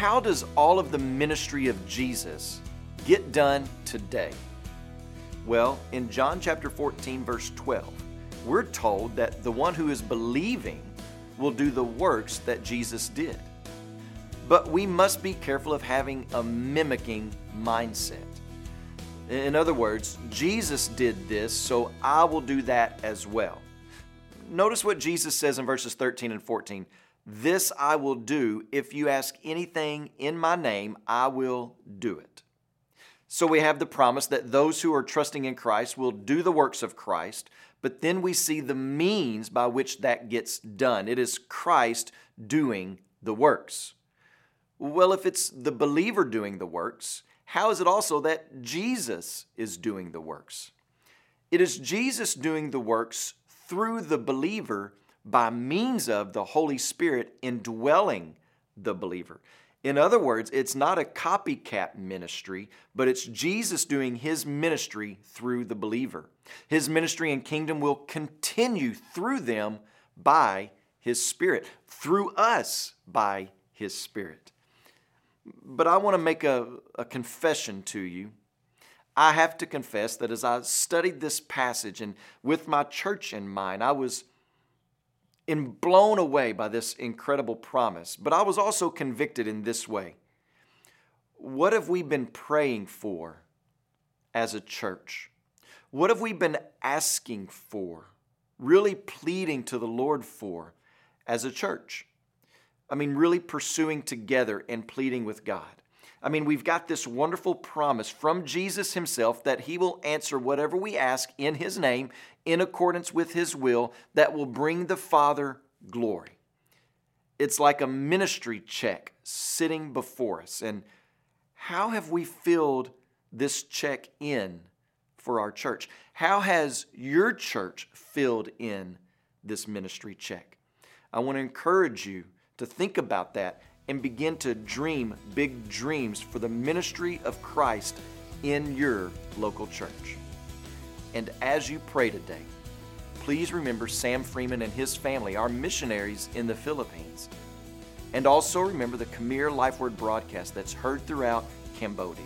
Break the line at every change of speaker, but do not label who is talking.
how does all of the ministry of Jesus get done today? Well, in John chapter 14, verse 12, we're told that the one who is believing will do the works that Jesus did. But we must be careful of having a mimicking mindset. In other words, Jesus did this, so I will do that as well. Notice what Jesus says in verses 13 and 14 This I will do. If you ask anything in my name, I will do it. So we have the promise that those who are trusting in Christ will do the works of Christ, but then we see the means by which that gets done. It is Christ doing the works. Well, if it's the believer doing the works, how is it also that Jesus is doing the works? It is Jesus doing the works through the believer by means of the Holy Spirit indwelling the believer. In other words, it's not a copycat ministry, but it's Jesus doing his ministry through the believer. His ministry and kingdom will continue through them by his Spirit, through us by his Spirit. But I want to make a, a confession to you. I have to confess that as I studied this passage and with my church in mind, I was and blown away by this incredible promise. But I was also convicted in this way What have we been praying for as a church? What have we been asking for, really pleading to the Lord for as a church? I mean, really pursuing together and pleading with God. I mean, we've got this wonderful promise from Jesus himself that he will answer whatever we ask in his name in accordance with his will that will bring the Father glory. It's like a ministry check sitting before us. And how have we filled this check in for our church? How has your church filled in this ministry check? I want to encourage you to think about that and begin to dream big dreams for the ministry of Christ in your local church. And as you pray today, please remember Sam Freeman and his family, our missionaries in the Philippines. And also remember the Khmer Life Word broadcast that's heard throughout Cambodia.